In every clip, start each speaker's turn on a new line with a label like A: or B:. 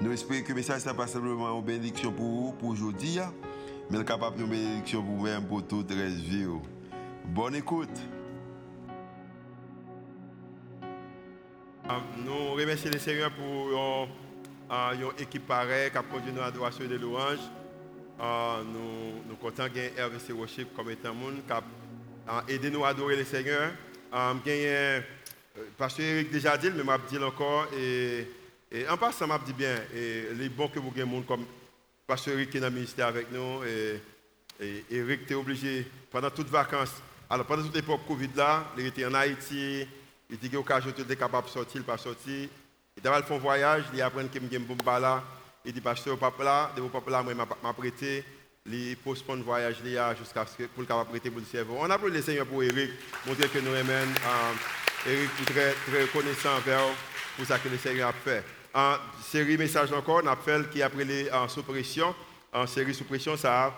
A: Nous espérons que le message n'est pas simplement une bénédiction pour vous, pour aujourd'hui, hein. mais capable de bénédiction pour vous-même, pour toute la vie. Oh. Bonne écoute.
B: Ah, nous remercions le Seigneur pour une équipe pareille qui a conduit nos adorations de louanges. Ah, nous sommes contents d'avoir RVC Worship comme étant monde qui a aidé nous à adorer le Seigneur. Ah, euh, Pasteur Eric déjà dit, mais je vais encore. Et, et en passant, je dit bien, et les bons que vous avez monde comme Pasteur Eric qui est dans le ministère avec nous. Et, Eric était obligé, pendant toutes vacances, alors pendant toute l'époque Covid là, il était en Haïti, il était occasion de capable de sortir, pas sortir. Il a fait un voyage, il apprend qu'il me un là. Il dit, pasteur, papa là, de vos papa là, moi, m'a prêté. Il postpone le voyage jusqu'à ce que pour le prêter pour le cerveau. On a appelé le Seigneur pour Eric, montrer que nous aimons. Euh, Eric très, très reconnaissant pour ça que le Seigneur a fait en série message encore, on appelle qui après les en suppression, en série suppression ça.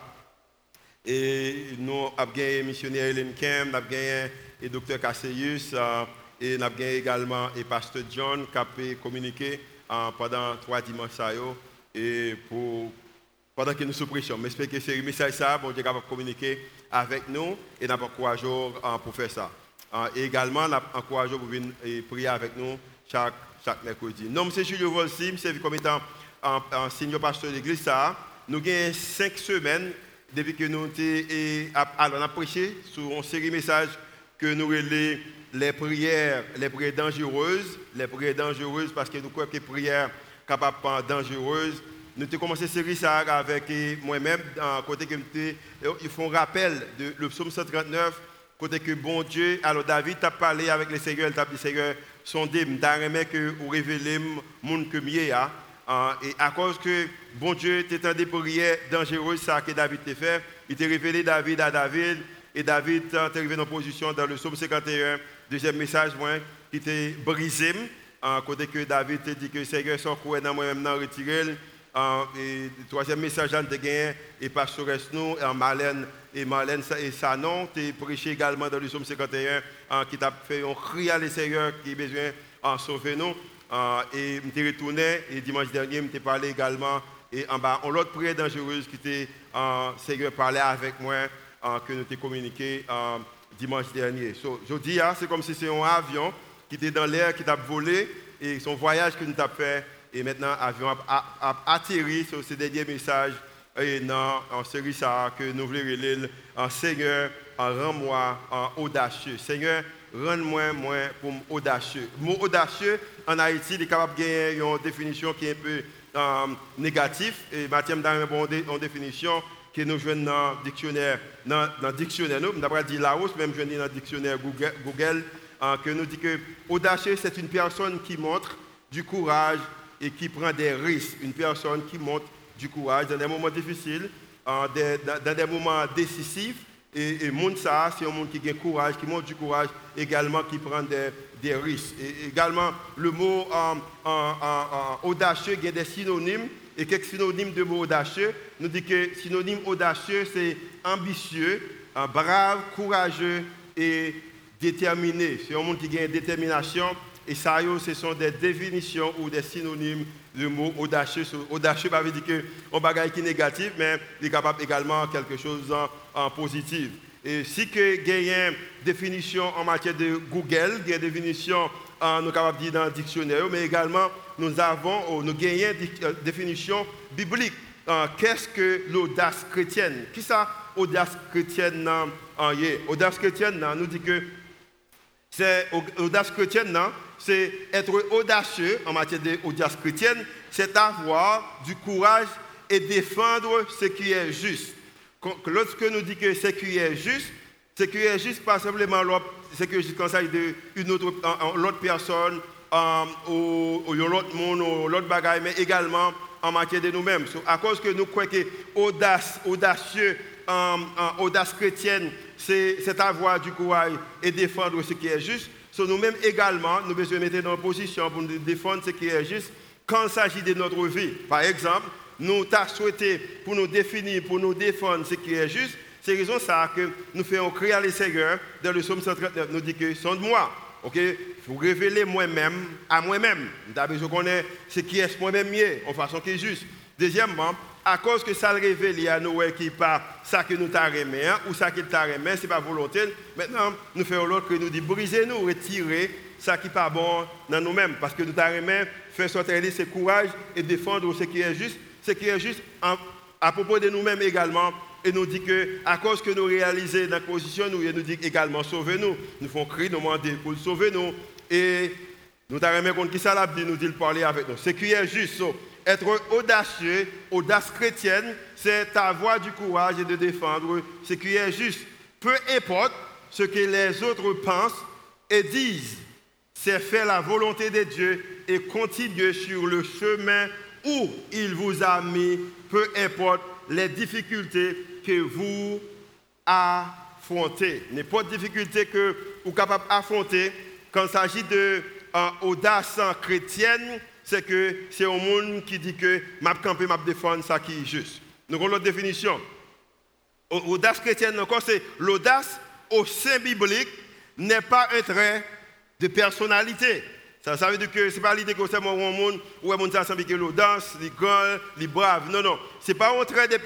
B: Et nous avons gagné missionnaire Hélène Kem, nous avons gagné le docteur Cassius, euh, et nous avons gagné également le pasteur John qui a pu communiquer euh, pendant trois dimanches et pour pendant que nous suppression. Mais j'espère que c'est message ça, bon Dieu capable communiquer avec nous et nous avons encouragé euh, pour faire ça. et également, nous avons encouragé pour venir prier avec nous chaque chaque mercredi. Non, M. Julio Volsi, je comme étant un, senior pasteur de l'église. Nous avons cinq semaines depuis que nous avons prêché sur une série de messages que nous les, les prières, les prières dangereuses, les prières dangereuses parce que nous croyons que les prières capables dangereuses. Nous avons commencé cette série avec moi-même, côté que ils font rappel de le psaume 139 Côté que bon Dieu, alors David a parlé avec le Seigneur, il a dit Seigneur, sondez, je que vous révélez monde que Et à cause que bon Dieu t'étant des prières dangereuses, ça que David t'a fait, il t'a révélé David à David. Et David est arrivé dans position dans le psaume 51, deuxième message, qui était brisé. À côté que David t'a dit que Seigneur, courir dans retiré. Troisième message, j'ai gagné, et nous, en Malène, et Marlène et Sanon, tu prêché également dans le psaume 51, hein, qui t'a fait un cri à Seigneur qui a besoin de sauver nous. Hein, et je retourné, et dimanche dernier, je parlé également, et en bas, on l'autre prière dangereuse qui était, hein, Seigneur parlait avec moi, que nous avons communiqué dimanche dernier. je dis, c'est comme si c'était un avion qui était dans l'air, qui t'a volé, et son voyage que nous avons fait, et maintenant, l'avion a, atterri sur ce dernier message et dans en série ça que nous voulons relire en Seigneur, rends-moi audacieux. Seigneur, rends-moi moins pour audacieux. Le mot audacieux en Haïti, il est capable de gagner une définition qui est un peu euh, négative. Et Mathieu m'a donné une définition que nous jouons dans le dictionnaire. Dans, dictionnaire, nous, pas dit Laos, même je dans le dictionnaire Google, Google euh, que nous dit que audacieux, c'est une personne qui montre du courage et qui prend des risques. Une personne qui montre du courage dans des moments difficiles, dans, des moments décisifs. Et, et monde ça, c'est un monde qui a courage, qui montre du courage, également qui prend des, risques. Et également, le mot audacieux, il y a des synonymes. Et quelques synonymes de mot audacieux, nous dit que synonyme audacieux, c'est ambitieux, brave, courageux et déterminé. C'est un monde qui a une détermination. Et ça, ce sont des définitions ou des synonymes le mot audacieux. Audacieux, ça veut dire qu'on bagaille qui est négatif, mais il est capable également quelque chose en, positif. Et si a une définition en matière de Google, une définition, euh, nous capable de dire dans le dictionnaire, mais également nous avons, oh, nous euh, définition biblique. Euh, qu'est-ce que l'audace chrétienne? Qui ça, audace chrétienne Audace chrétienne, nous dit que c'est audace chrétienne, c'est être audacieux en matière d'audace chrétienne, c'est avoir du courage et défendre ce qui est juste. Lorsque nous dit que ce qui est juste, ce qui est juste, pas simplement ce quand ça d'une autre, personne, ou, l'autre monde, ou l'autre bagaille, mais également en matière de nous-mêmes. à cause que nous croyons que audace, audacieux, audace chrétienne, c'est avoir du courage et défendre ce qui est juste. So, nous-mêmes également, nous devons mettre dans position pour nous défendre ce qui est juste quand il s'agit de notre vie. Par exemple, nous avons souhaité pour nous définir, pour nous défendre ce qui est juste. C'est raison ça que nous faisons crier à Seigneur dans le psaume 139, nous dit que sont de moi. Ok, vous révélez moi-même à moi-même. Nous avons besoin de connaître ce qui est moi-même mieux, en façon qui est juste. Deuxièmement, à cause que ça le révèle à nous qui pas ça que nous t'arrêtons hein, ou ça qui t'arrêtons, ce n'est pas volontaire. Maintenant, nous faisons l'autre que nous dit brisez-nous, retirez ça qui n'est pas bon dans nous-mêmes. Parce que nous t'arrêtons, faire sortir ce courage et défendre ce qui est juste. Ce qui est juste à propos de nous-mêmes également. Et nous dit que, à cause que nous réalisons dans la position, nous, nous dit également sauvez-nous. Nous faisons crier, nous demander pour sauver-nous. Et nous t'arrêtons contre qui ça l'a dit, nous dit parler avec nous. Ce qui est juste être audacieux, audace chrétienne, c'est avoir du courage et de défendre ce qui est juste. Peu importe ce que les autres pensent et disent, c'est faire la volonté de Dieu et continuer sur le chemin où il vous a mis, peu importe les difficultés que vous affrontez. N'importe difficulté que vous êtes capable d'affronter quand il s'agit d'audace chrétienne, c'est que c'est un monde qui dit que m'a camper, m'a défendre ça qui est juste. Nous avons l'autre définition. L'audace chrétienne, encore, c'est l'audace au sein biblique n'est pas un trait de personnalité. Ça, ça veut dire que ce n'est pas l'idée que c'est un monde où on ensemble que l'audace, les grands, les braves. Non, non. Ce n'est pas un trait de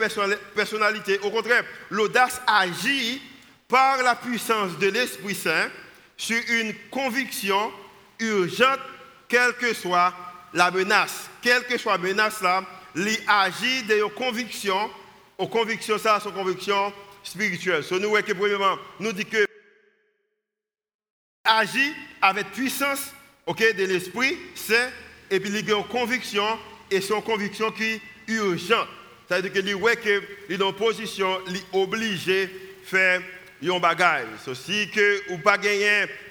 B: personnalité. Au contraire, l'audace agit par la puissance de l'Esprit Saint sur une conviction urgente, quelle que soit la menace, quelle que soit la menace là, il agit de convictions, aux convictions ça, sont convictions spirituelles. So, nous, que premièrement, nous dit que agit avec puissance ok, de l'esprit c'est et puis il a une conviction et son conviction qui est urgente. C'est-à-dire que lui, il est en position, est obligé de faire un bagage. Ceci que ou pas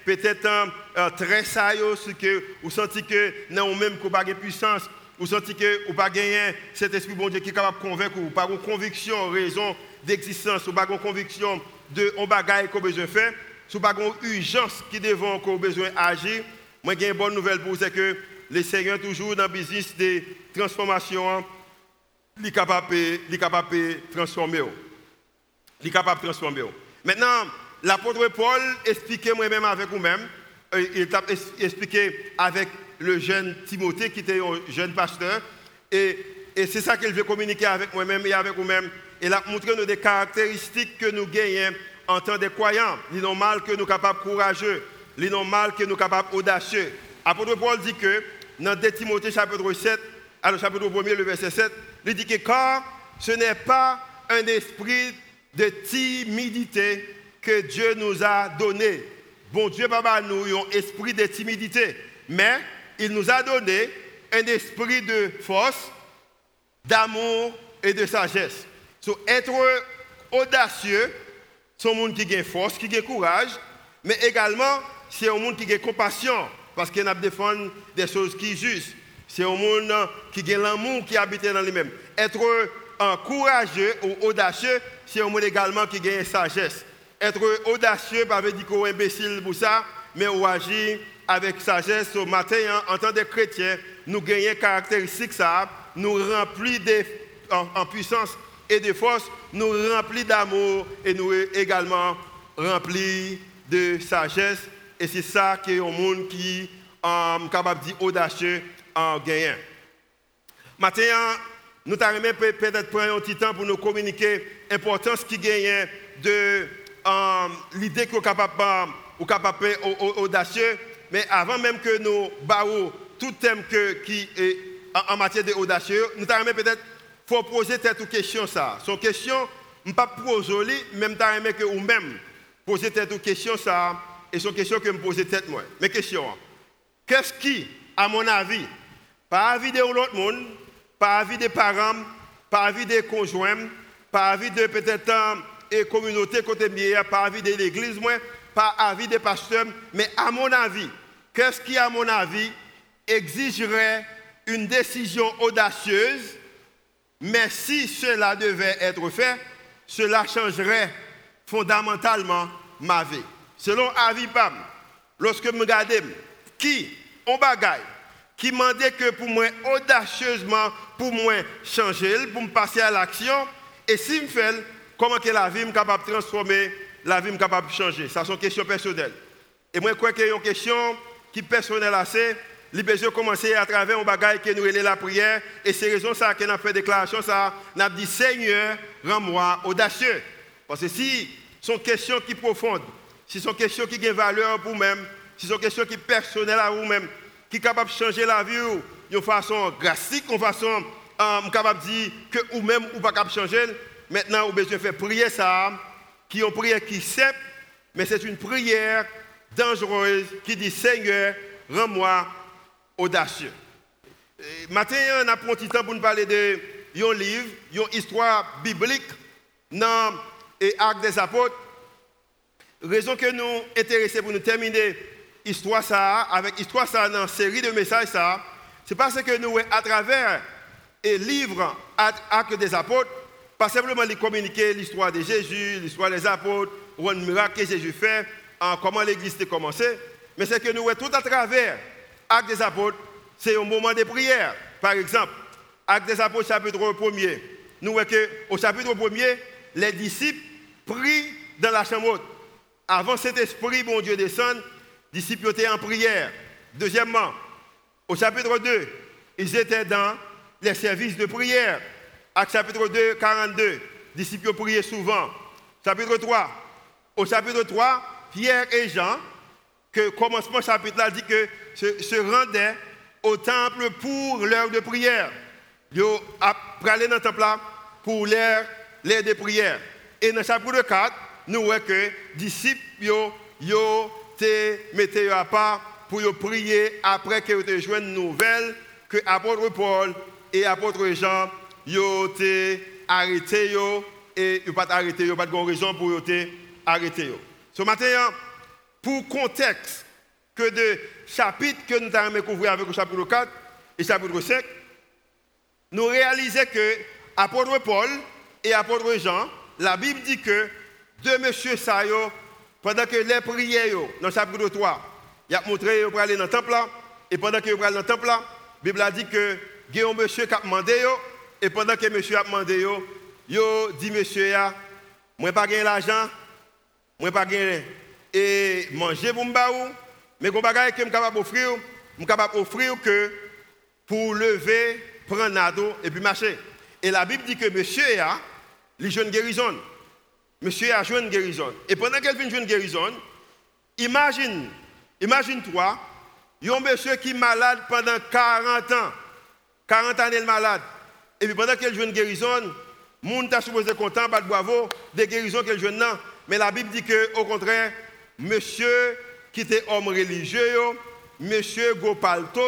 B: peut-être un très sérieux, que vous sentez que non même que pas de puissance, vous sentez que ou pas gagner cet esprit bon Dieu qui est capable de convaincre ou pas une conviction, raison d'existence, ou pas une conviction de un bagage qu'on besoin faire, ou pas une urgence qui devant qu'on besoin agir. Moi j'ai une bonne nouvelle pour vous c'est que le Seigneur toujours dans le business de transformation, il est capable de transformer. Il est capable de transformer. Maintenant, l'apôtre Paul expliquait moi-même avec vous-même, euh, il t'a expliqué avec le jeune Timothée qui était un jeune pasteur, et, c'est ça qu'il veut communiquer avec moi-même et avec vous-même. Il a montré des caractéristiques que nous gagnons en tant que croyants. Il est normal que nous sommes capables courageux, il est normal que nous sommes capables audacieux. L'apôtre Paul dit que dans 2 Timothée chapitre 7, alors chapitre 1 le verset 7, il dit que car ce n'est pas un esprit de timidité que Dieu nous a donné. Bon Dieu, papa, nous un esprit de timidité, mais il nous a donné un esprit de force, d'amour et de sagesse. So, être audacieux, c'est un monde qui a force, qui a courage, mais également, c'est un monde qui a compassion, parce qu'il a défendre des choses qui sont justes. C'est un monde qui a l'amour qui habite dans lui-même. Être courageux ou audacieux, c'est un monde également qui gagne sagesse. Être audacieux, pas dire qu'on est imbécile pour ça, mais on agit avec sagesse. Au matin, hein, en tant que chrétien, nous gagnons caractéristiques ça, nous remplis de, en, puissance et de force, nous remplis d'amour et nous également remplis de sagesse. Et c'est ça qui est un monde qui est um, capable de dire audacieux en gagnant. Matin, hein, nous avons peut-être prendre un petit temps pour nous communiquer l'importance qui gagne de euh, l'idée qu'on est capable, ou capable audacieux. Mais avant même que nous baillons tout thème que, qui est en, matière d'audacieux, nous avons peut-être faut poser cette question ça. Son question, je ne pas poser, même temps que ou même poser cette question ça et son question que me poser tête moi. Mes questions. Qu'est-ce qui, à mon avis, par avis de l'autre monde, par avis des parents, par avis des conjoints, par avis de peut-être et communauté côté meilleur, par avis de l'église, moi, par avis des pasteurs, mais à mon avis, qu'est-ce qui, à mon avis, exigerait une décision audacieuse Mais si cela devait être fait, cela changerait fondamentalement ma vie. Selon Avipam, lorsque je regarde qui, on bagaille, qui demandait que pour moi, audacieusement, pour moi, changer, pour me passer à l'action, et si je fais, comment que la vie est capable de transformer, la vie est capable de changer? Ça, c'est une question personnelle. Et moi, je crois qu'il y a une question qui est personnelle assez, besoins commencer à travers un bagage qui nous est la prière. Et c'est raison ça qu'on a fait déclaration, ça, on a dit Seigneur, rends-moi audacieux. Parce que si sont questions qui profondes, si sont questions qui ont valeur pour vous-même, si sont questions qui sont personnelles à vous-même, qui sont capables de changer la vie de façon drastique, de façon euh, capable de dire que vous-même ou pas capable de changer, maintenant vous avez besoin de faire prier ça, qui est une prière qui simple, mais c'est une prière dangereuse qui dit Seigneur, rends-moi audacieux. Maintenant, on a pris un temps pour nous parler de un livre, une histoire biblique dans Actes des Apôtres. Raison que nous intéressons pour nous terminer l'histoire ça avec l'histoire ça dans une série de messages ça, c'est parce que nous à travers les livres Actes des Apôtres, pas simplement les communiquer l'histoire de Jésus, l'histoire des apôtres, ou un miracle que Jésus fait, comment l'Église a commencé, mais c'est que nous tout à travers Actes des apôtres, c'est un moment de prière. Par exemple, Actes des apôtres, chapitre 1er. Nous voyons qu'au chapitre 1er, les disciples prient dans la chambre haute. Avant cet esprit, bon Dieu, descend, les disciples étaient en prière. Deuxièmement, au chapitre 2, ils étaient dans les services de prière. Actes chapitre 2, 42, les disciples priaient souvent. Chapitre 3, au chapitre 3, Pierre et Jean, que commencement chapitre là dit que se, rendaient au temple pour l'heure de prière. Ils aller dans le temple là pour l'heure de prière. Et dans le chapitre 4, nous voyons que les disciples ont été à part pour prier après qu'ils aient une nouvelle que l'apôtre Paul et l'apôtre Jean ont été arrêtés et ils n'ont pas arrêté, n'ont pas de raison pour être arrêtés. Ce matin, pour contexte que de chapitres que nous avons découvert avec le chapitre 4 et le chapitre 5, nous réalisons que apôtre Paul et apôtre Jean, la Bible dit que deux messieurs pendant que les prières dans le chapitre 3, il a montré pour aller dans le temple et pendant qu'ils allaient dans le temple, la Bible a dit que il y un monsieur qui demandé, et pendant que monsieur a demandé, il a dit monsieur, moi pas gagner l'argent, moi pas gagner et manger pour me mais qu'on je suis capable d'offrir, je suis capable d'offrir que pour lever, prendre nado et puis marcher. Et la Bible dit que monsieur a, les jeunes guérison. Monsieur a joué une guérison. Et pendant qu'elle vient jouer une guérison, imagine, imagine-toi, un monsieur qui est malade pendant 40 ans. 40 ans, est malade. Et puis pendant qu'elle joue une guérison, monde est supposé content, pas de bravo, des guérisons qu'elle joue. Mais la Bible dit que, au contraire, monsieur qui était homme religieux, monsieur Gopalto,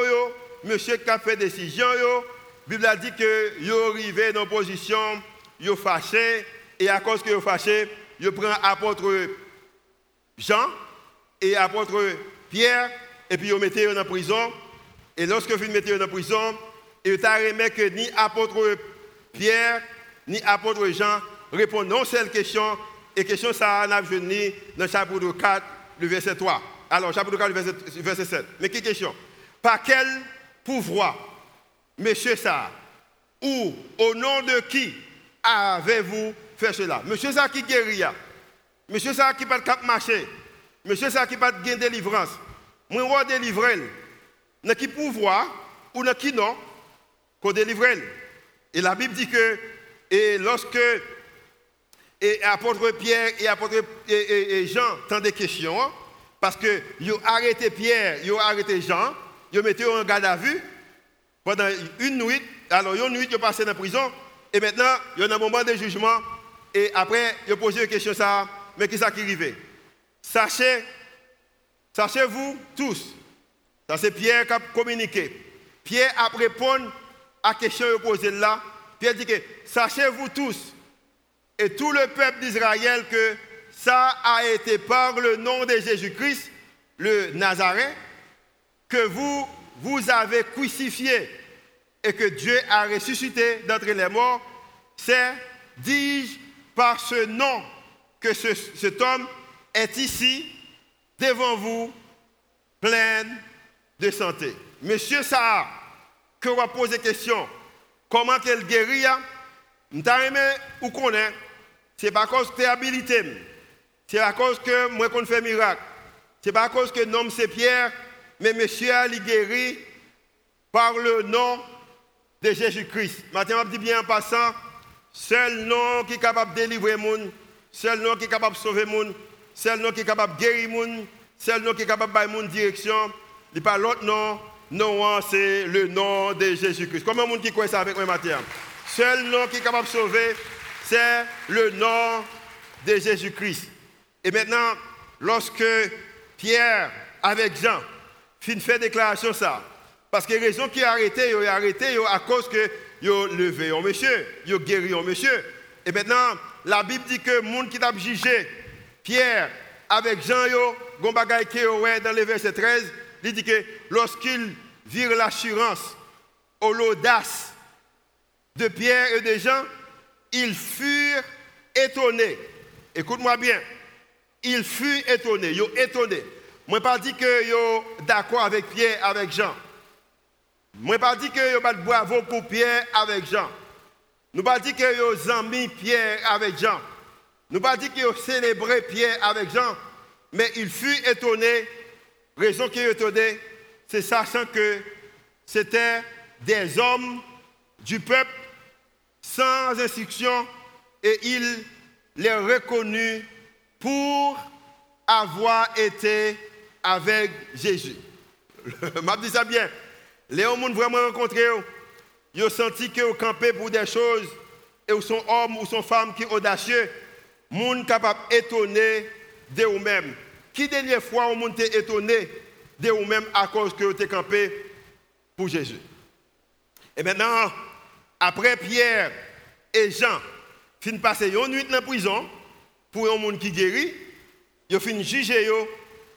B: monsieur qui a fait décision, la Bible a dit que yo arrivé dans position, yo fâché, et à cause que yo fâché, yo prend apôtre Jean et apôtre Pierre, et puis yo mettez en prison. Et lorsque vous mettez en prison, il t'a remis que ni apôtre Pierre, ni apôtre Jean répondent non cette question, et question ça n'a dans le chapitre 4, le verset 3. Alors, chapitre 4, verset, verset 7. Mais quelle question? Par quel pouvoir, monsieur ça, ou au nom de qui avez-vous fait cela? Monsieur ça qui guérit, monsieur ça qui pas cap marché, monsieur ça qui pas de délivrance? Moi, je délivrer. Dans qui pouvoir ou dans qui non qu'on délivre. Et la Bible dit que et lorsque et apôtre Pierre et apôtre et, Jean tant des questions, parce que ils ont arrêté Pierre, ils ont arrêté Jean, ils ont mis en garde à vue pendant une nuit. Alors, une nuit, ils ont passé dans la prison. Et maintenant, il y a un moment de jugement. Et après, ils ont posé une question ça, mais qu'est-ce qui arrivé Sachez, sachez-vous tous, ça c'est Pierre qui a communiqué. Pierre a répondu à la question posée là. Pierre dit que, sachez-vous tous, et tout le peuple d'Israël que ça a été par le nom de Jésus-Christ, le Nazaret, que vous, vous avez crucifié. et que Dieu a ressuscité d'entre les morts, c'est, dis-je, par ce nom que cet homme est ici, devant vous, plein de santé. Monsieur Saha, que vous posez question, comment qu'elle guérit, je ou connaît, c'est pas cause que habilité, c'est à cause que moi qu'on fait miracle, c'est pas cause que nom c'est Pierre, mais monsieur a guéri par le nom de Jésus-Christ. Maintenant, je dis bien en passant, seul nom qui est capable de délivrer gens, seul nom qui est capable de sauver gens, seul nom qui est capable de guérir gens, seul nom qui est capable de donner une direction, il pas l'autre nom, non, c'est le nom de Jésus-Christ. Comment monde qui croit ça avec moi matin? Seul nom qui est capable de sauver, c'est le nom de Jésus-Christ. Et maintenant, lorsque Pierre, avec Jean, fin fait déclaration ça, parce que les raisons qui a arrêté, il a arrêté à cause que il a levé un monsieur, il a guéri un monsieur. Et maintenant, la Bible dit que le monde qui a jugé Pierre avec Jean, yo, dans le verset 13, il dit que lorsqu'il vire l'assurance ou l'audace de Pierre et de Jean, ils furent étonnés. Écoute-moi bien. Ils furent étonnés. Ils étonnés. Moi, pas dit que yo d'accord avec Pierre, avec Jean. Moi, pas dit que yo pas bravo pour Pierre avec Jean. Nous pas dit que yo amis Pierre avec Jean. Nous pas dit que célébré Pierre avec Jean. Mais il fut étonné. Raison qu'il est étonné, c'est sachant que c'était des hommes du peuple sans instruction et il les reconnut pour avoir été avec Jésus. Je dis ça bien. Les gens vraiment rencontré, ils ont senti qu'ils ont campé pour des choses et ils sont hommes ou sont femmes qui sont audacieux, monde capable d'étonner de vous-même. Qui dernière fois on monde étonné de vous-même à cause que vous êtes campé pour Jésus? Et maintenant, après Pierre et Jean, fin passer une nuit dans la prison pour un monde qui guérit, ils fin juger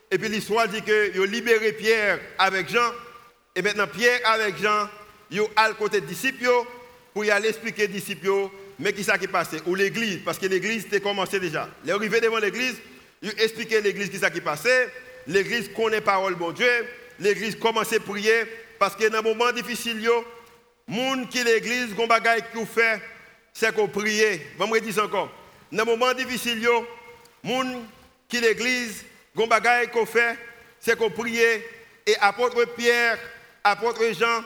B: et puis l'histoire dit que ils libéré Pierre avec Jean et maintenant Pierre avec Jean, ils à côté des disciples pour y aller expliquer aux disciples mais qui ça qui passé ou l'église parce que l'église était commencé déjà. Les arrivés devant l'église, ils ont expliqué l'église qui ça qui l'église connaît parole bon Dieu, l'église commence à prier. Parce que dans un moment difficile yo, monde qui l'église gon bagaille qui fait c'est qu'on prie. Je me dire encore. Dans un moment difficile yo, monde qui l'église gon bagaille qu'on fait c'est qu'on prie et apôtre Pierre apôtre Jean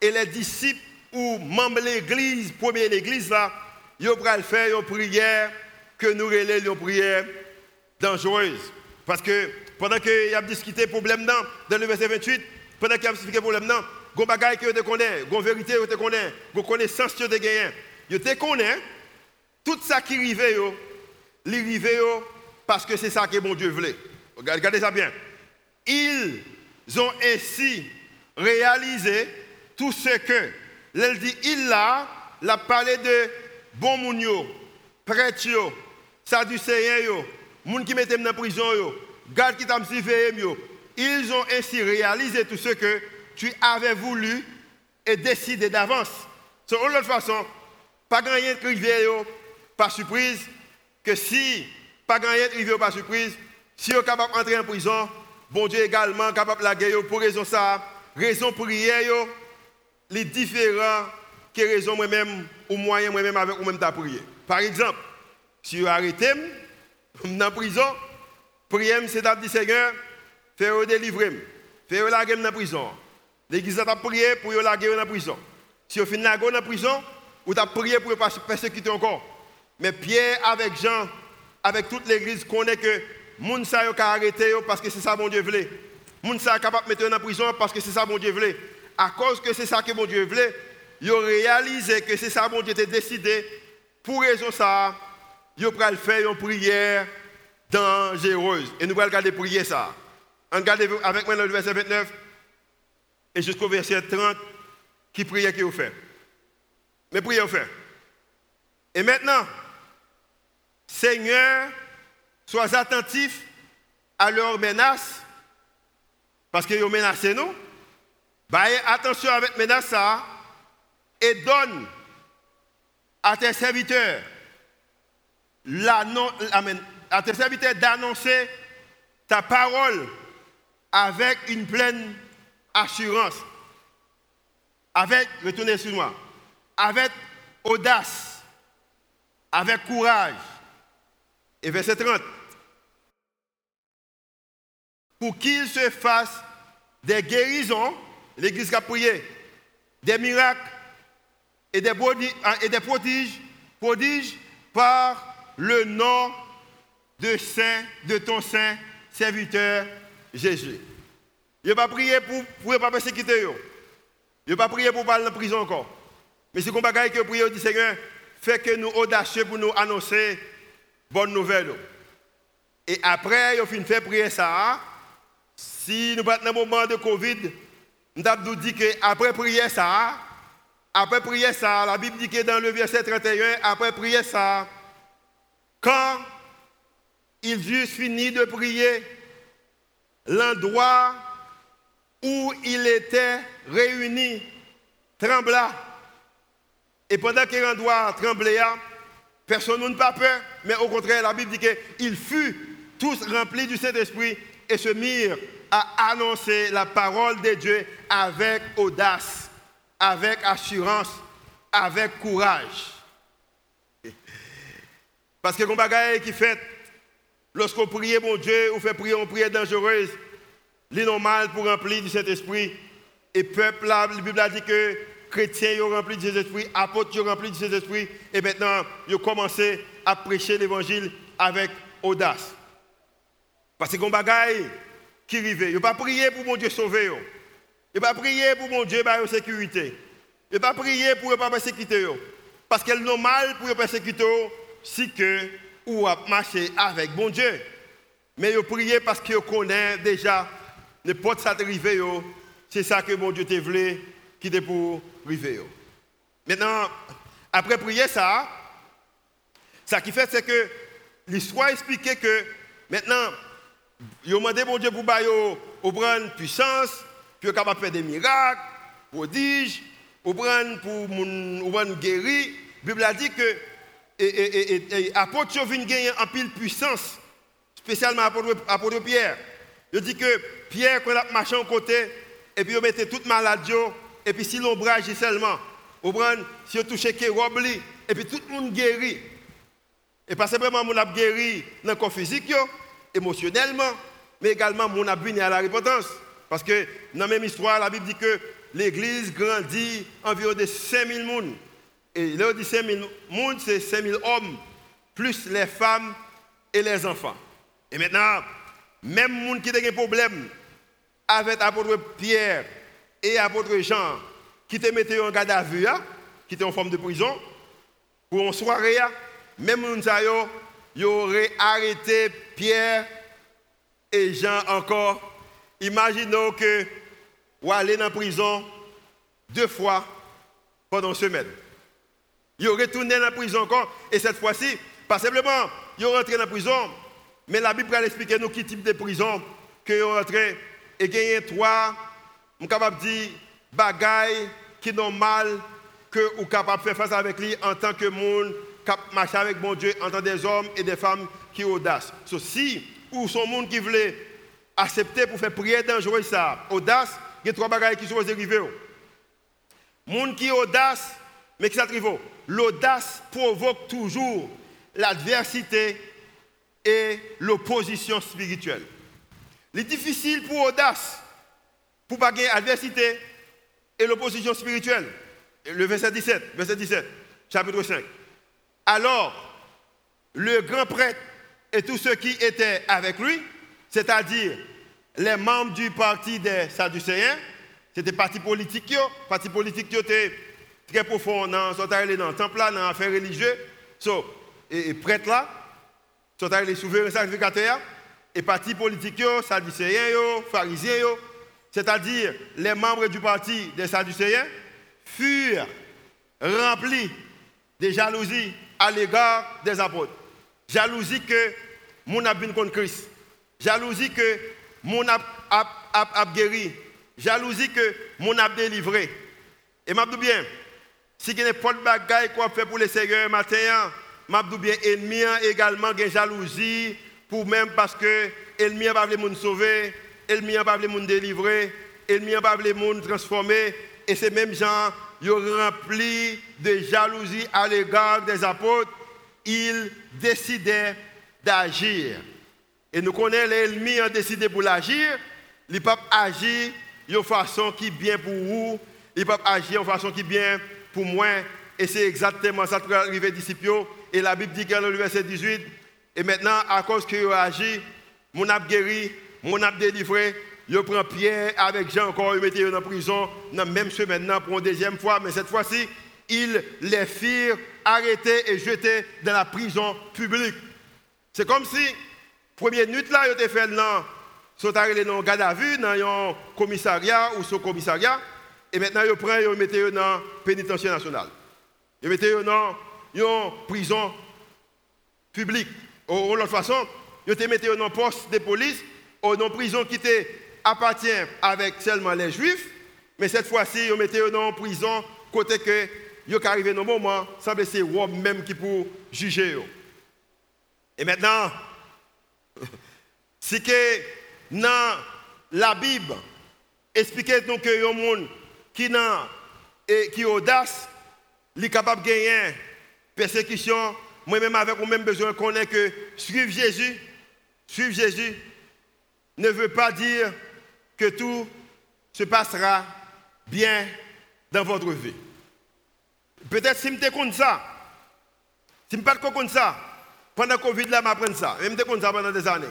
B: et les disciples ou membres de l'église, première église là, ils ont faire une prière que nous relèvons une prière dangereuse. Parce que pendant qu'il a discuté problème dans, dans le verset 28, pendant qu'il a expliqué problème dans, il y a que te connaît, il vérité que te connaît, il connaissance te gagné. Connais, tout ça qui arrive, il arrive parce que c'est ça que mon Dieu voulait. Regardez ça bien. Ils ont ainsi réaliser tout ce que, elle dit, il a, l'a parlé de bon mounio, prêtre sadducéen moun qui mettait dans la prison yo, garde qui t'a yo. Ils ont ainsi réalisé tout ce que tu avais voulu et décidé d'avance. De l'autre façon, pas rien de par surprise, que si pas rien de par surprise, si vous êtes capable d'entrer en prison, bon Dieu également capable de la guerre pour raison ça raison prière, les différents que raison moi-même ou moyen moi-même avec ou même ta. Par exemple, si vous arrêtez dans la prison, prière c'est dire Seigneur, fais-le délivrer, fais-le la dans la prison. L'église a prié pour la guerre dans la prison. Si vous finissez dans la prison, vous avez prié pour ne persécuter encore. Mais Pierre avec Jean, avec toute l'église, connaît que les gens ont arrêté parce que c'est ça mon Dieu voulait gens sont capable de mettre en prison parce que c'est ça mon Dieu voulait. À cause que c'est ça que mon Dieu voulait, ils ont réalisé que c'est ça mon Dieu était décidé. Pour raison ça, ils ont faire une prière dangereuse. Et nous allons regarder prier ça. Regardez avec moi le verset 29 et jusqu'au verset 30 qui priait qu'il fait. Mais prière fait. Et maintenant, Seigneur, sois attentif à leurs menaces parce qu'ils ont menacé nous. Attention avec menace ça. et donne à tes serviteurs, à tes serviteurs d'annoncer ta parole avec une pleine assurance, avec, retournez sur moi, avec audace, avec courage. Et verset 30. Pour qu'il se fasse des guérisons, l'Église a prié, des miracles et des, et des prodiges, prodiges par le nom de saint, de ton saint serviteur Jésus. Il n'a pas prié pour ne pas persécuter. Il n'a pas prié pour parler en prison encore. Mais c'est comme bagaille que prié, dit Seigneur, fait que nous audacieux pour nous annoncer bonne nouvelle. Et après, il a fait prier ça. Si nous dans un moment de Covid, nous dit qu'après prier ça, après prier ça, la Bible dit que dans le verset 31, après prier ça, quand ils eurent fini de prier, l'endroit où il était réuni trembla. Et pendant que l'endroit tremblait, personne n'a pas peur, mais au contraire, la Bible dit qu'ils furent tous remplis du Saint-Esprit et se mirent à annoncer la parole de Dieu avec audace, avec assurance, avec courage. Parce que comme qui fait, lorsqu'on prie mon Dieu, on fait prier une prière dangereuse, c'est normal pour remplir du Saint-Esprit. Et peuple, la Bible a dit que chrétiens ont rempli du Saint-Esprit, apôtres ont rempli du Saint-Esprit, et maintenant ils ont commencé à prêcher l'évangile avec audace. Parce que comme bagaille qui arrive, ils pas prier pour mon Dieu sauver. Ils pas prier pour mon Dieu la sécurité. Ils pas prier pour ne pas persécuter. Parce que le normal pour persécuter, c'est que ou à marcher avec mon Dieu. Mais ils prier parce qu'ils connaissent déjà n'importe ça arriver, c'est ça que mon Dieu t'a voulu, qui est pour arriver. Maintenant, après prier ça, ça qui fait, c'est que l'histoire expliquait que maintenant, il a demandé mon Dieu pour prendre puissance, pour capable faire des miracles, prodiges, pour prendre pour guérir. La Bible a dit que et, apôtre vient gagner en pile puissance, spécialement apôtre Pierre. Il dit que Pierre, quand il a marché en côté, et puis il mettait toute maladie, et puis si l'ombrage seulement, vous si on touche Kérobli, et puis tout le monde guérit. Et pas simplement on a guéri dans le corps physique, émotionnellement, mais également on a à la repentance. Parce que dans la même histoire, la Bible dit que l'église grandit environ de 5000 personnes. Et là, on dit 5000 personnes, c'est 5000 hommes, plus les femmes et les enfants. Et maintenant, même gens qui ont des problèmes avec l'apôtre Pierre et l'apôtre Jean, qui te mettaient en garde à vue, hein, qui étaient en forme de prison, pour une soirée, hein, même les gens ils auraient arrêté Pierre et Jean encore. Imaginons que vous allez dans la prison deux fois pendant une semaine. Ils retourné dans la prison encore, et cette fois-ci, pas simplement, ils rentré dans la prison, mais la Bible va expliquer nous qui type de prison que rentrez et gagner trois, je suis capable de dire, bagaille qui est normal que vous capable de faire face avec lui en tant que monde qui marche avec mon Dieu, en tant des hommes et des femmes qui audace. Si ou sont monde qui voulait accepter pour faire prière dangereuse ça, audace, il y a trois bagailles qui sont arrivés. Monde qui audace, mais qui s'attrive. L'audace provoque toujours l'adversité et l'opposition spirituelle. C'est difficile pour audace, pour pas gagner et l'opposition spirituelle. Le verset 17, verset 17, chapitre 5. Alors, le grand prêtre et tous ceux qui étaient avec lui, c'est-à-dire les membres du parti des Sadducéens, c'était parti politique, parti politique qui était très profond dans, le temple, dans l'affaire religieuse. So, et, et prêtre là, sont allés souverains sacrificateurs, et partis politiques, sadducéens, pharisiens, c'est-à-dire les membres du parti des sadducéens, furent remplis de jalousie à l'égard des apôtres. Jalousie que mon a contre Christ. Jalousie que mon a, a, guéri. Jalousie que mon a délivré. Et m'a bien, Si il y a n'importe bagaille qu'on fait pour les seigneurs matin, m'a bien ennemi également une jalousie pour même parce que ennemi pas les monde sauver, ennemi pas les monde délivrer, ennemi pas les monde transformer. Et ces mêmes gens ils remplis de jalousie à l'égard des apôtres, ils décidaient d'agir. Et nous connaissons l'ennemi a décidé pour l'agir, il peut agir de façon qui est bien pour vous, il peut agir de façon qui est bien pour moi. Et c'est exactement ça qui est arrivé disciples. Et la Bible dit dans le verset 18, et maintenant, à cause qu'il a agi, mon a guéri, mon a délivré, je prends Pierre avec Jean encore, il mettait en prison, dans même semaine pour une deuxième fois, mais cette fois-ci, ils les firent arrêter et jeter dans la prison publique. C'est comme si, première nuit là, ils étaient fait dans, sont dans garde à vue, dans un commissariat ou sous commissariat, et maintenant ils prennent, ils mettent dans la pénitentiaire nationale. Ils mettent dans une prison publique. De l'autre façon, ils te mettent dans poste de police, ou dans prison qui appartient avec seulement les juifs, mais cette fois-ci, ils mettent dans prison côté que ils arrivés dans un moment, semble c'est Rome même qui pour juger. Et maintenant, si que dans la Bible, expliquez nous que y a qui et qui audace, il est capable de gagner persécution. Moi-même, avec moi même besoin de connaître que suivre Jésus, suivre Jésus, ne veut pas dire que tout se passera bien dans votre vie. Peut-être si je comme ça, si je ne pas comme ça, pendant le Covid, là, je ça. Je comme ça pendant des années.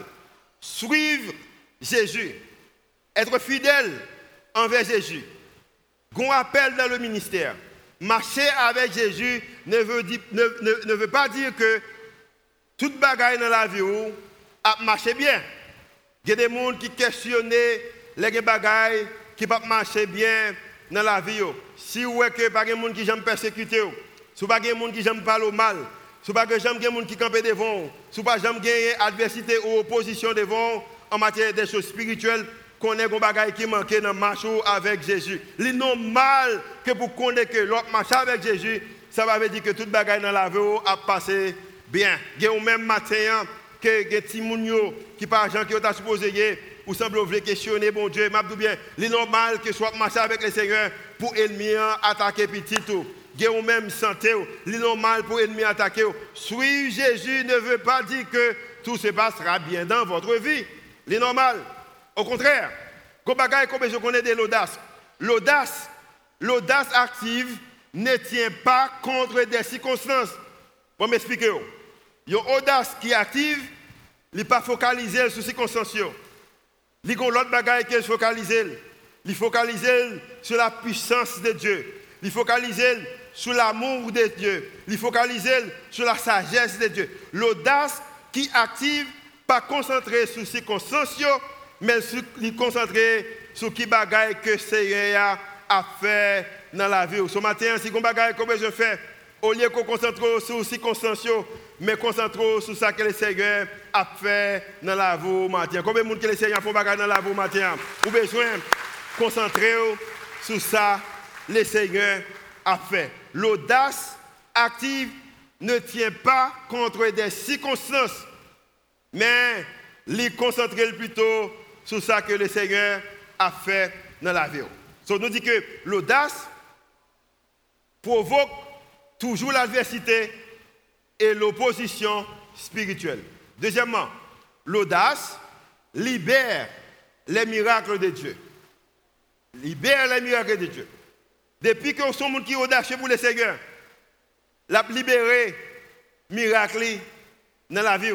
B: Suivre Jésus, être fidèle envers Jésus, qu'on appelle dans le ministère. Marcher avec Jésus ne veut, pas dire que toute bagaille dans la vie a marché bien. Il y a des gens qui questionnent les bagailles qui ne marcher bien dans la vie. Si vous voyez que pas des gens qui j'aime persécuter, si pas des gens qui j'aime parler mal, si pas des gens qui campent devant, si pas j'aime gagner adversité ou opposition devant en matière des choses spirituelles, ait des bagaille qui manquent dans marche avec Jésus. C'est normal que pour connaître que l'autre marche avec Jésus, ça va dire que toute bagaille dans la vie a passé bien. Il y a même matin que des petits qui par gens qui ont supposé ou semble vouloir questionner bon Dieu, m'a bien, c'est normal que soit marcher avec le Seigneur pour ennemi attaquer petit tout. ou même santé, c'est normal pour ennemi attaquer. Suivre Jésus ne veut pas dire que tout se passera bien dans votre vie. C'est normal. Au contraire, je connais de l'audace. L'audace, l'audace active ne tient pas contre des circonstances. Pour m'expliquer. Une audace qui est active, n'est pas focalisé sur les circonstances. Il y a l'autre bagaille qui est focalisé. Il focalise sur la puissance de Dieu. Il focalise sur l'amour de Dieu. Il focalise sur la sagesse de Dieu. L'audace qui active, pas concentré sur les circonstances, mais concentrer sur qui bagaille que Seigneur a fait dans la vie. Ce matin, si vous bagaille comme je fais, au lieu qu'on concentre sur les circonstances, mais concentre sur ce que le Seigneur a fait dans la vie matin. Combien de monde que le Seigneur a fait dans la vie matin? Vous besoin concentrer sur ça que le Seigneur a fait. L'audace active ne tient pas contre des circonstances, mais les concentrer plutôt sur ça que le Seigneur a fait dans la vie. Ça nous dit que l'audace provoque toujours l'adversité et l'opposition spirituelle. Deuxièmement, l'audace libère les miracles de Dieu. Libère les miracles de Dieu. Depuis que sommes qui audacieux pour le Seigneur, l'a libéré miracle dans la vie.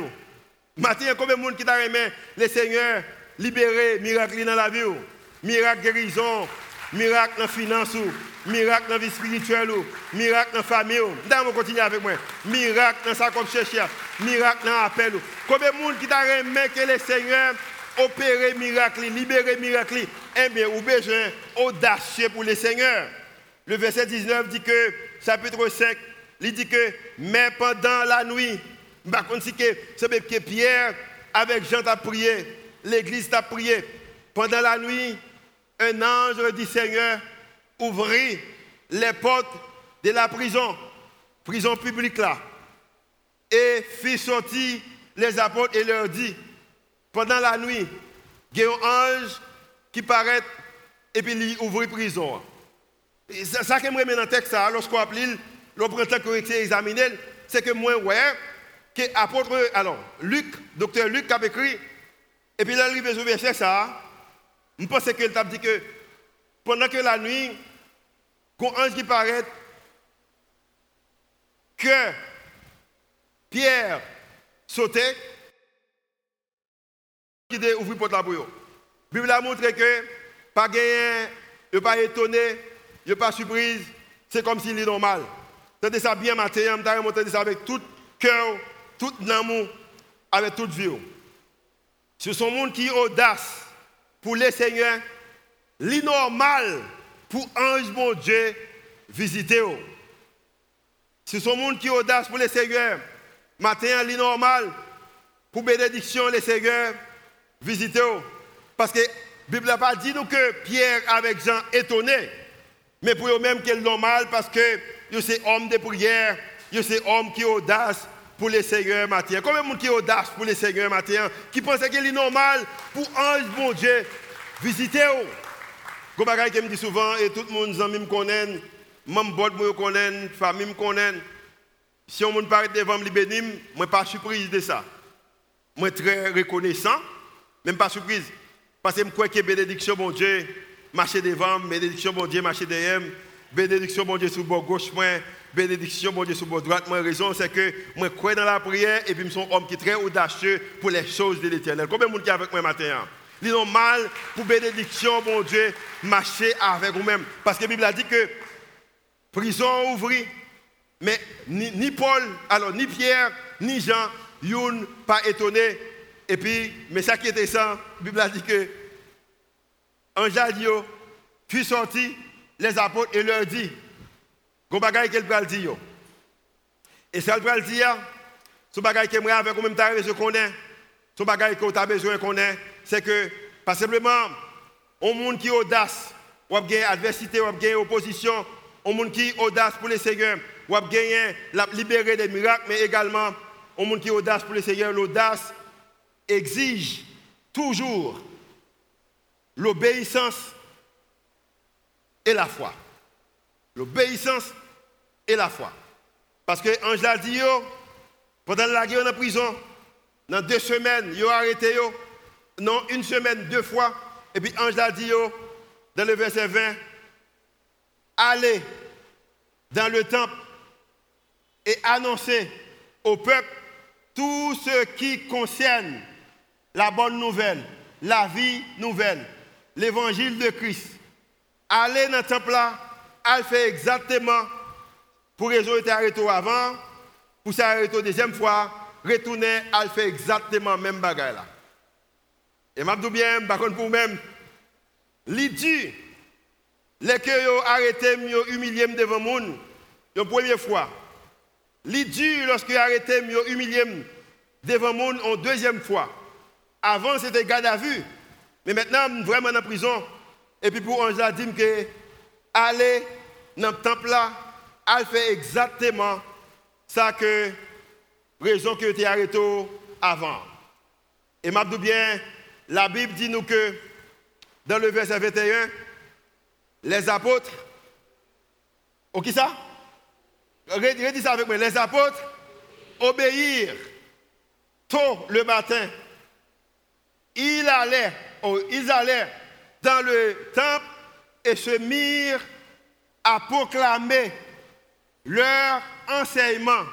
B: Maintenant, combien de monde qui t'a remis le Seigneur libérer miracle dans la vie, miracle guérison, miracle dans la finance, miracle dans la vie spirituelle, miracle dans la famille. Vous continuer avec moi. Miracle dans sa comme chercher, miracle dans l'appel. Combien de monde qui t'a remis que le Seigneur opérer miracle, libérer miracle, eh bien, vous besoin audacieux pour le Seigneur. Le verset 19 dit que, chapitre 5, il dit que, mais pendant la nuit, par contre, c'est Pierre, avec Jean, a prié, l'église t'a prié. Pendant la nuit, un ange du Seigneur ouvrit les portes de la prison, prison publique là, et fit sortir les apôtres et leur dit, pendant la nuit, il y a un ange qui paraît et puis il ouvre prison. Et ça, ça que moi dans le texte, lorsqu'on appelle, le printemps qu'on examiné, c'est que moi, ouais, que apôtre, alors, Luc, docteur Luc a écrit, et puis là, il arrive au verset ça, je pense qu'il t'a dit que pendant que la nuit, quand ange qui paraît, que Pierre sautait, qui ouvert porte la bouillon. La Bible a montré que, pas gagné, il pas étonné, il pas surprise, c'est comme s'il est normal. C'est ça bien matin, je montré ça avec tout cœur, tout amour, avec toute vie. Ce sont des gens qui audace pour les seigneurs, l'inormal pour ange bon Dieu visiter. Ce sont des gens qui audace pour les seigneurs, matin l'inormal pour bénédiction les seigneurs visiter. Parce que la Bible n'a pas dit nous que Pierre avec Jean étonné, mais pour eux-mêmes c'est normal parce que c'est homme de prière, c'est homme qui audace pour les seigneurs matin. Combien de monde qui audace pour les seigneurs matin, qui pense qu'il est normal pour ange bon Dieu visiter Comme bagaille qui me dit souvent et tout le monde amis me connaît, même bord me connaît, famille me connaît. Si on me parle devant me bénir, moi pas surprise de ça. Moi très reconnaissant, même pas surprise parce que je crois que bénédiction bon Dieu marcher devant, bénédiction bon Dieu marcher derrière, bénédiction bon Dieu sur le bord gauche moi bénédiction, mon Dieu, sur votre droite. Moi, raison, c'est que moi, crois dans la prière et puis je suis un homme qui est très audacieux pour les choses de l'éternel. Combien de monde qui est avec moi matin? Il est mal pour bénédiction, mon Dieu, marcher avec vous-même. Parce que la Bible a dit que prison ouvrie, mais ni, Paul, alors ni Pierre, ni Jean, Youn, pas étonné. Et puis, mais ça qui était ça, la Bible a dit que jadio fut sorti, les apôtres, et leur dit, Gon bagay qu'elle pral dire. Et ça pral dire, ce bagay que avec même ta je connais, ce bagay que tu as besoin connaît, c'est que pas simplement un monde qui audace, ou a gagné adversité, ou a gagné opposition, un monde qui audace pour les seigneurs, ou a gagné la libérer des miracles, mais également un monde qui audace pour les seigneurs, l'audace exige toujours l'obéissance et la foi. L'obéissance et la foi. Parce que Ange a dit, pendant la guerre en prison, dans deux semaines, il a arrêté, non, une semaine, deux fois. Et puis Ange a dit, dans le verset 20, allez dans le temple et annoncez au peuple tout ce qui concerne la bonne nouvelle, la vie nouvelle, l'évangile de Christ. Allez dans le temple là, elle fait exactement pour raison était arrêté avant, pour s'arrêter deuxième fois, retourner, elle fait exactement le même bagaille là. Et m'a dit bien, par contre pour même, l'idée, les que yo arrêté, yo humilié devant monde, une première fois. L'idée lorsque arrêté, yo humilié devant monde en deuxième fois. Avant c'était garde à vue, mais maintenant vraiment en prison. Et puis pour Angela dit que aller dans le temple là, elle fait exactement ça que raison que tu arrêté avant. Et m'a bien, la Bible dit nous que dans le verset 21, les apôtres, ok ça? Redis ça avec moi, les apôtres obéirent tôt le matin. Ils allaient, oh, ils allaient dans le temple et se mirent à proclamer leur enseignement.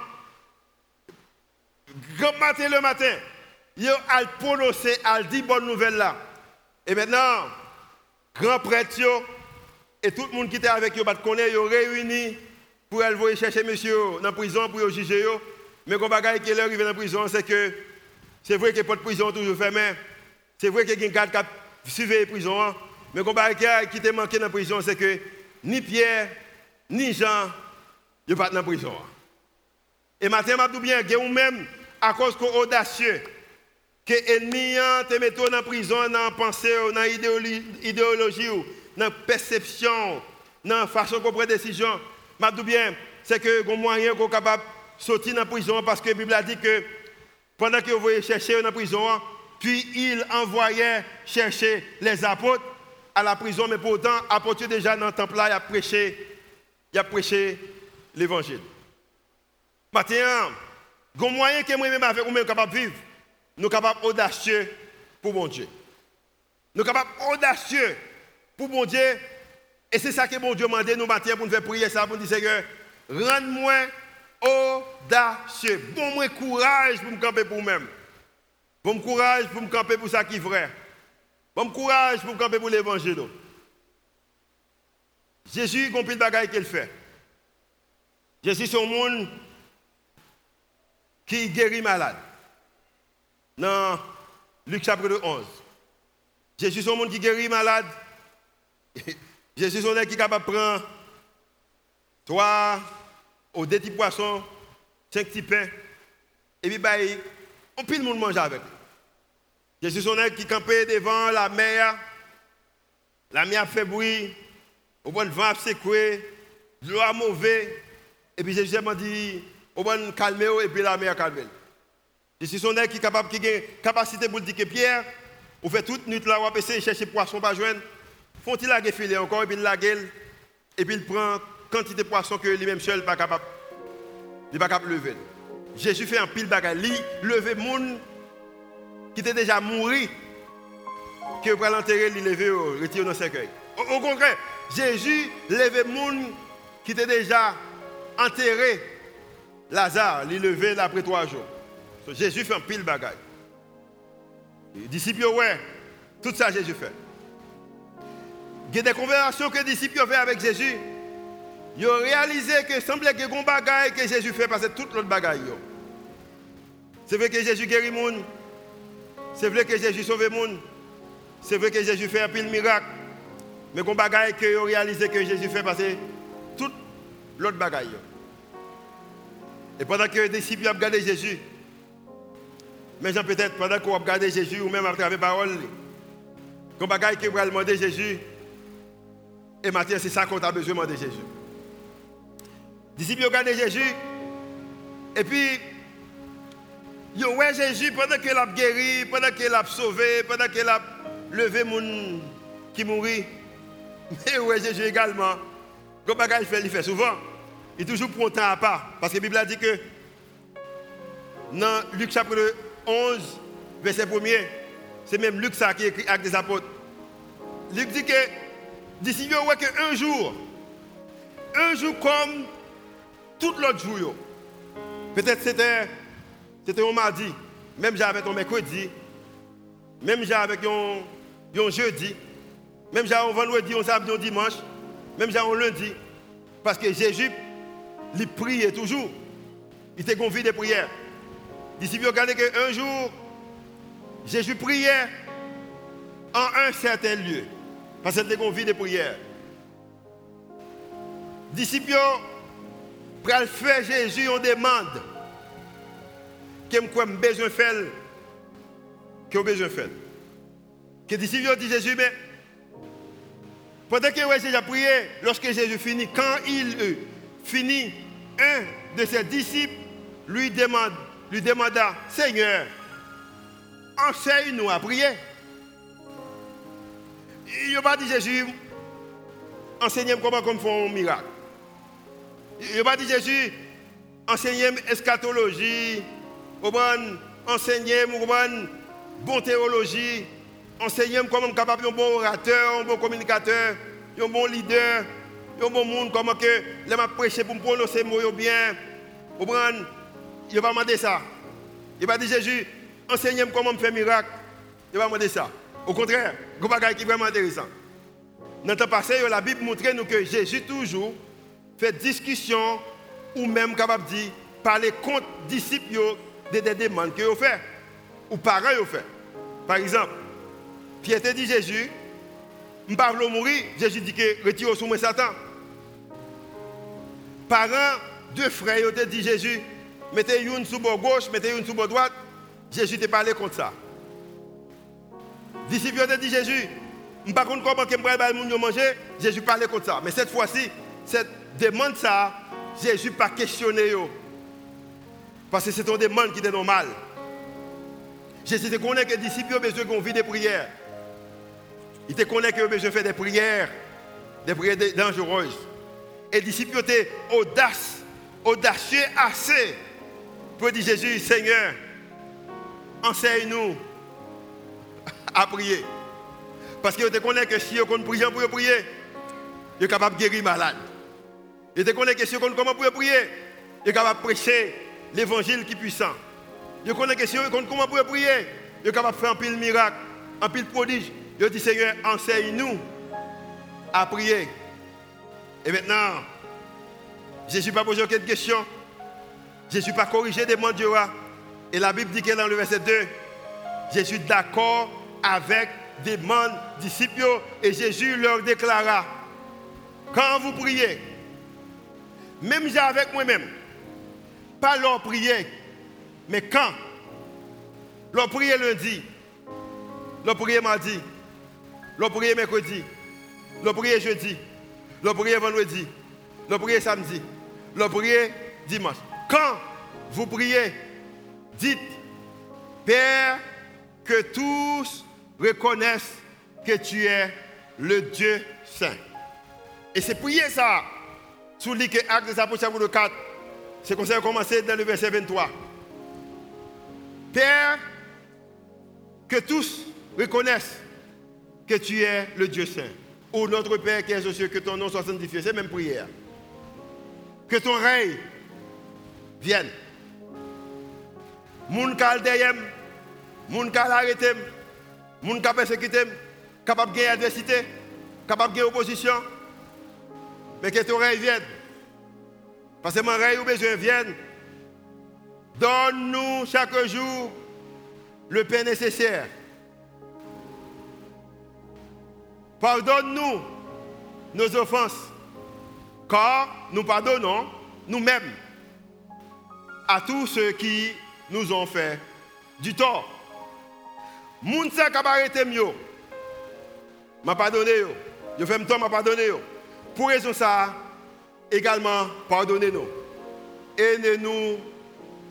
B: Grand matin le matin, ils ont prononcé, ils dit bonne nouvelle là. Et maintenant, grand prêtre et tout le monde qui était avec eux, ils ont réuni pour aller chercher monsieur dans la prison pour juger. Mais quand bagaille qui est arrivé dans la prison, c'est que c'est vrai que pas de prison toujours fermée. C'est vrai qu'il y a une garde suivi la prison. Hein. Mais bagaille qui était manqué dans la prison, c'est que ni Pierre, ni Jean, ne pas dans la prison. Et maintenant, je bien, que même, à cause qu'on audacieux, que l'ennemi te met dans la prison, dans la pensée, dans l'idéologie, dans la perception, dans la façon qu'on prend décision. je bien, c'est que les moyen qu'on capable de sortir de la prison parce que la Bible a dit que pendant que vous voyez chercher dans la prison, puis il envoyait chercher les apôtres à la prison, mais pourtant, apôtres déjà dans le temple là, il a prêché, il a prêché l'évangile. Maintenant, il y a moyen que moi-même avec vous-même capable de vivre. Nous sommes capables audacieux pour mon Dieu. Nous sommes capables audacieux pour mon Dieu. Et c'est ça que mon Dieu m'a demandé nous matin pour nous faire prier ça, pour nous dire Seigneur, rends-moi audacieux. Bon-moi courage pour me camper pour moi-même. Bon courage pour me camper pour ça qui est vrai. Bon courage pour me camper pour l'évangile. Jésus, a de bagaille qu'il fait. Jésus, c'est un monde qui guérit malade. Dans Luc chapitre 11. Jésus, c'est un monde qui guérit malade. Jésus, c'est un qui est capable de prendre trois ou deux petits poissons, cinq petits pains, et puis bah, on peut le monde manger avec. Jésus, un qui campait devant la mer. La mer fait bruit. Au bon vent secoué. L'eau a mauvais. Et puis Jésus m'a dit, au bon calmer et puis la mer calme. Je suis son qui capable, qui a capacité pour dire que Pierre, on fait toute nuit là, on va essayer de chercher poisson pas joindre. Font-ils la filet encore et puis la gueule? Et puis il prend quantité de poisson que lui-même seul pas capable. Il pas capable de lever. Jésus fait un pile bagaille, il lever monde qui était déjà mort, que pour l'enterrer, il lever, retirer dans le cercueil. Au, contraire, Jésus levait monde qui était déjà enterré Lazare, il levé après trois jours. Jésus fait un pile bagaille. Les disciples, ouais, tout ça Jésus fait. Il y a des conversations que les disciples ont fait avec Jésus. Ils ont réalisé que semblait que les bagaille que Jésus fait parce que toute l'autre bagaille. C'est vrai que Jésus guérit le monde. C'est vrai que Jésus sauve le monde. C'est vrai que Jésus fait un pile miracle. Mais les bagaille que réalisé que Jésus fait que toute l'autre bagaille. Et pendant que les disciples ont regardé Jésus, mais peut-être pendant qu'on a regardé Jésus ou même à travers parole, qu'on bagaille qui va demander Jésus, et maintenant c'est ça qu'on a besoin de demander Jésus. Les disciples ont regardé Jésus, et puis, ont vu Jésus pendant qu'il a guéri, pendant qu'il a sauvé, pendant qu'il a levé mon qui mourit. Mais ouais Jésus également. Comme bagaille il fait, il fait souvent. Il est toujours prend temps à part. Parce que la Bible a dit que dans Luc chapitre 11, verset 1 c'est même Luc ça qui écrit avec des apôtres. Luc dit que d'ici que un jour, un jour comme tout l'autre jour, peut-être c'était c'était un mardi, même j'avais un mercredi, même j'avais un, un jeudi, même j'avais un vendredi, un samedi, un dimanche, même j'avais un lundi. Parce que Jésus, il priait toujours. Il était convié de prière. Disciples regardez qu'un jour, Jésus priait en un certain lieu. Parce qu'il était convié de prière. Disciples, pour faire Jésus, on demande que quoi besoin de faire, que besoin de faire. Que les disciples Jésus, mais pendant que Jésus a prié, lorsque Jésus finit, quand il finit, un de ses disciples lui demande lui demanda, Seigneur, enseigne-nous à prier. Il n'a pas dit Jésus, enseignez-moi comment on fait un miracle. Il n'a pas dit Jésus, enseignez-moi eschatologie, enseignez-moi bonne théologie, enseignez-moi comment capable un bon orateur, un bon communicateur, un bon leader, un bon monde, comment que les prêcher pour me prononcer mots bien. Il va demander ça. Il va dire Jésus, enseignez-moi comment faire miracle. Il va demander ça. Au contraire, c'est un qui est vraiment intéressant. Dans le passé, la Bible montre nous que Jésus toujours fait discussion ou même capable de parler contre les disciples de des demandes qu'ils ont fait. Ou parents ont fait. Par exemple, Pierre te dit Jésus, je ne pas mourir. Jésus dit que retire sous moi Satan. Parents, deux frères ont dit Jésus, mettez une sous bord gauche, mettez une sous bord droite. Jésus t'a parlé contre ça. Disciples ont dit Jésus, je ne sais pas comment je vais manger. Jésus parlait contre ça. Mais cette fois-ci, cette demande ça, Jésus pas questionné. Parce que c'est une demande qui est normale. Jésus te connaît que les disciples ont besoin qu'on vit des prières. Il te connaît qu'ils ont besoin de faire des prières, des prières dangereuses. Et les disciples étaient audaces, audacieux assez pour dire Jésus, Seigneur, enseigne-nous à prier. Parce qu'ils te connaissent que si on prie pour prier, il est capable de guérir malade. Il te connaît que si on comment prier, il est capable de prêcher l'évangile qui est puissant. Il connaît que si on comment prier, il est capable de faire un pile miracle, un pile prodige. Il dit Seigneur, enseigne-nous à prier. Et maintenant, Jésus n'a pas posé aucune question. Jésus n'a pas corrigé des Dieu. Et la Bible dit que dans le verset 2, Jésus d'accord avec des disciples et Jésus leur déclara, quand vous priez, même avec moi-même, pas leur prier, mais quand? Leur prier lundi, leur prier mardi, leur prier mercredi, leur prier jeudi, leur prier vendredi, leur prier samedi, leur prier dimanche. Quand vous priez, dites, Père, que tous reconnaissent que tu es le Dieu saint. Et c'est prier ça. Sous Acte des Apôtres chapitre 4, c'est comme ça commencer dans le verset 23. Père, que tous reconnaissent que tu es le Dieu saint. Ou notre Père qui est aux cieux, que ton nom soit sanctifié. C'est même prière. Que ton règne vienne. Moun kal deyem, moun kal arrêté, moun kal persécuté, capable de gagner adversité, capable de gagner opposition. Mais que ton règne vienne. Parce que mon règne ou besoin vienne. Donne-nous chaque jour le pain nécessaire. Pardonne-nous nos offenses, car nous pardonnons nous-mêmes à tous ceux qui nous ont fait du tort. Moun sa arrêté mieux. M'a pardonné yo. Yo fait temps m'a pardonné yo. Pour raison ça également pardonnez-nous et ne nous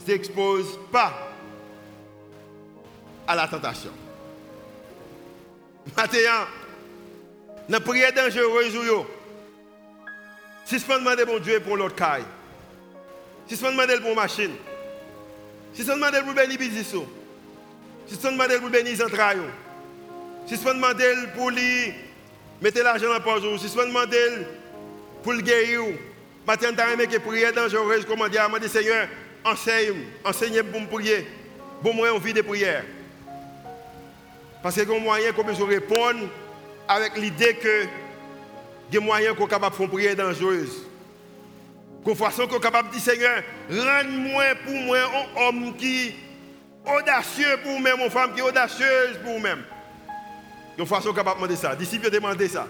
B: expose pas à la tentation. Maintenant, la prière dangereuse, si je demande bon Dieu pour l'autre caille, si je demande pour machine, si je demande pour bénir business, si je demande pour bénir les entrailles, si je demande pour lui mettre l'argent en poche, si je demande pour le guérir, maintenant, je que prière dangereuse, comment dire, je Seigneur, enseigne, enseigne pour me prier, pour moi envie de prière. Parce que y a un moyen qu'on peut répondre avec l'idée que des moyens qu'on est capable de faire une prière dangereuse. Qu'on façon qu'on est capable de dire Seigneur, rends-moi pour moi un homme qui est audacieux pour moi, une femme qui est audacieuse pour moi. De façon capable de demander ça. Disciples demander ça.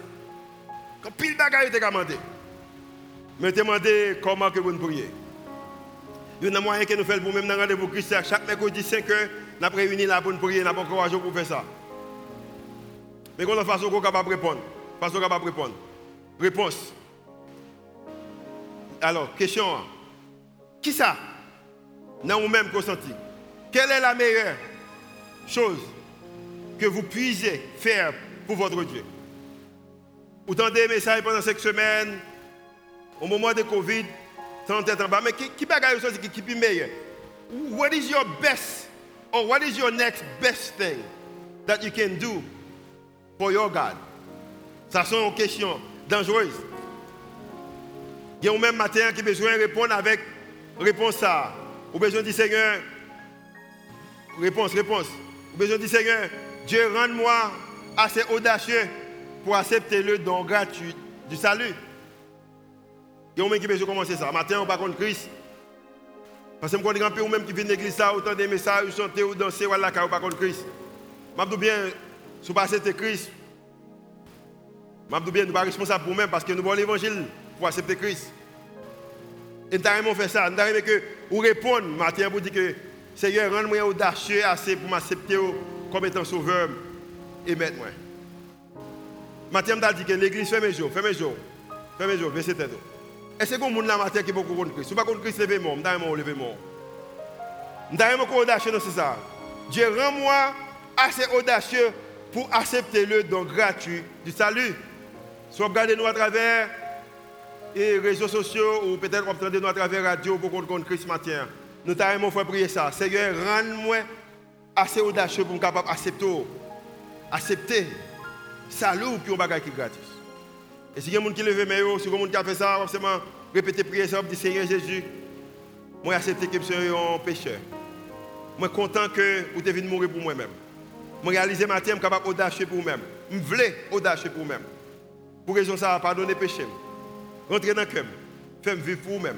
B: Quand pile bagaille te demandé. Mais demander comment que vous priez. Il y a moyen que nous faisons pour même dans rendez-vous Christ chaque mercredi 5 heures, nous avons réuni là pour prier, nous avons courage pour faire ça. Mais comment façon qu'on capable répondre Façon capable répondre. Réponse. Alors, question. Qui ça? Dans vous-même consenti. Quelle est la meilleure chose que vous puissiez faire pour votre Dieu? Vous entendez des messages pendant cette semaine, au moment de Covid, sans tête en bas. Mais qui, qui bagaille chose qui, qui meilleur? What is your best or what is your next best thing that you can do for your God? Ça sont une question dangereuse. Il y a un même matin qui besoin de répondre avec réponse à. Ou besoin de dire Seigneur, réponse, réponse. Ou besoin de dire Seigneur, Dieu rend-moi assez audacieux pour accepter le don gratuit du salut. Il y a un qui de commencer ça. Matin, on pas contre Christ. Parce que je connais un ou même qui vient de l'église, autant des messages, chanter ou danser, ou à la pas contre Christ. Je dis bien, si vous passez Christ, je dis bien, nous ne sommes responsables pour nous-mêmes parce que nous avons l'évangile pour accepter Christ. Et nous avons fait ça. Nous avons que vous répondre matin pour dire que Seigneur, rends-moi audacieux assez pour m'accepter comme étant sauveur et maître. Matin, avons dit que l'église fait mes jours, fait mes jours, fait mes jours, verset Que vous monde la matin qui beaucoup contre Christ Si vous pas contre Christ, levez-moi. Je levez-moi. Je suis audacieux dans ça. Dieu rend-moi assez audacieux pour accepter le don gratuit du salut. Si vous regardez nous à travers les réseaux sociaux ou peut-être vous entendez nous à travers la radio pour contre Christ matin, nous avons fait prier ça. Seigneur, rends-moi assez audacieux pour me capable d'accepter. Accepter. Salut pour un bagage qui est gratis. Et si a gens qui mais si a gens qui ont fait ça, forcément répéter prier ça, dire Seigneur Jésus, moi accepter que je suis un pécheur. Moi content que vous devez mourir pour moi-même. Moi réaliser ma je capable audacieux pour moi-même. Je veux audacieux pour moi-même. Pour raison ça, pardonner péché. Rentrer dans le cœur. Faire vivre pour moi-même.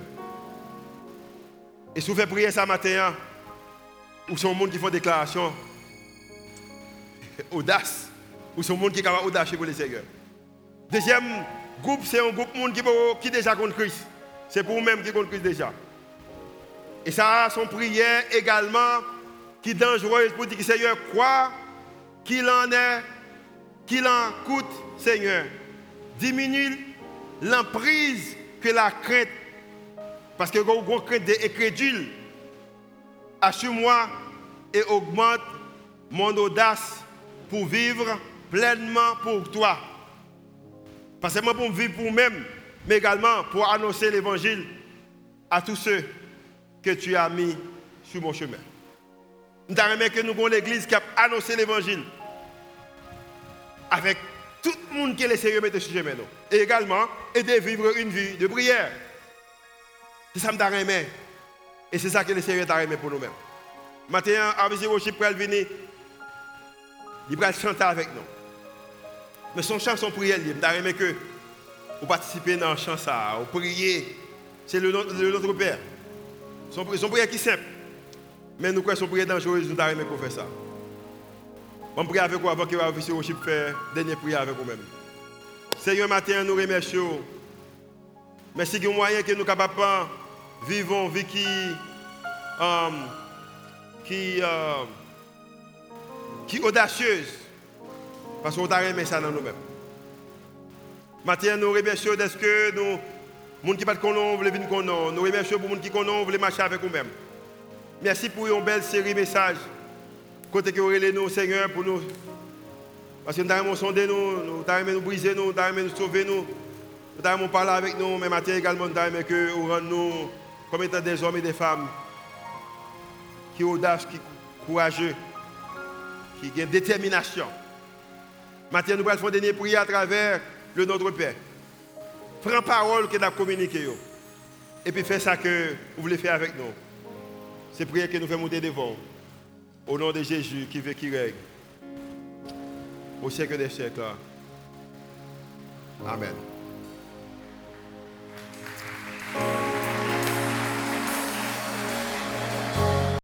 B: Et si vous faites prier ça matin, ou sont monde qui font déclaration, audace, ou sont monde qui est capable audacieux pour les Seigneur. Deuxième groupe, c'est un groupe monde qui, qui déjà contre Christ. C'est pour vous-même qui contre Christ déjà. Et ça, son prière également, qui est dangereuse pour dire que Seigneur, quoi qu'il en est, qu'il en coûte, Seigneur, diminue l'emprise que la crainte, parce que vous crainte des crédules, assure-moi et augmente mon audace pour vivre pleinement pour toi. Pas seulement pour vivre pour moi-même, mais également pour annoncer l'évangile à tous ceux que tu as mis sur mon chemin. Nous avons que nous avons l'église qui a annoncé l'évangile avec tout le monde qui est sérieux mettre sur chemin. Et également, aider à vivre une vie de prière. C'est ça que nous aimé. Et c'est ça que les sérieux t'a aimé pour nous-mêmes. Maintenant, avec Worship pour venir, il va chanter avec nous. Mais son chant, son prière, m'a aimé que vous participez dans le chant, ça, vous priez. C'est le, notre Père. Son, prière qui est simple. Mais nous croyons son prière dangereuse, nous aimé pour faire ça. On prie avec vous avant que vous puissiez aussi faire dernière prière avec vous-même. Seigneur, matin, nous remercions. Merci a moyen que nous capables une vie qui, euh, qui, euh, qui audacieuse. Parce qu'on a remis ça dans nous-mêmes. Matin, nous remercions de ce que nous, les gens qui ne connaissent pas, veulent venir nous. Nous remercions pour les gens qui connaissent, veulent marcher avec nous-mêmes. Merci pour une belle série de messages. Côté que vous nous, Seigneur, pour nous. Parce que nous avons sondé nous, nous avons nous nous, nous avons nous sauver nous. Nous avons parlé avec nous, mais maintenant également, nous avons que nous comme étant des hommes et des femmes qui audaces, qui courageux, qui ont détermination. Maintenant, nous allons faire une prière à travers le Notre Père. Prends parole que nous communiqué. Et puis fais ça que vous voulez faire avec nous. C'est prière que nous faisons monter devant. Au nom de Jésus qui veut qui règne. Au siècle des siècles. Amen.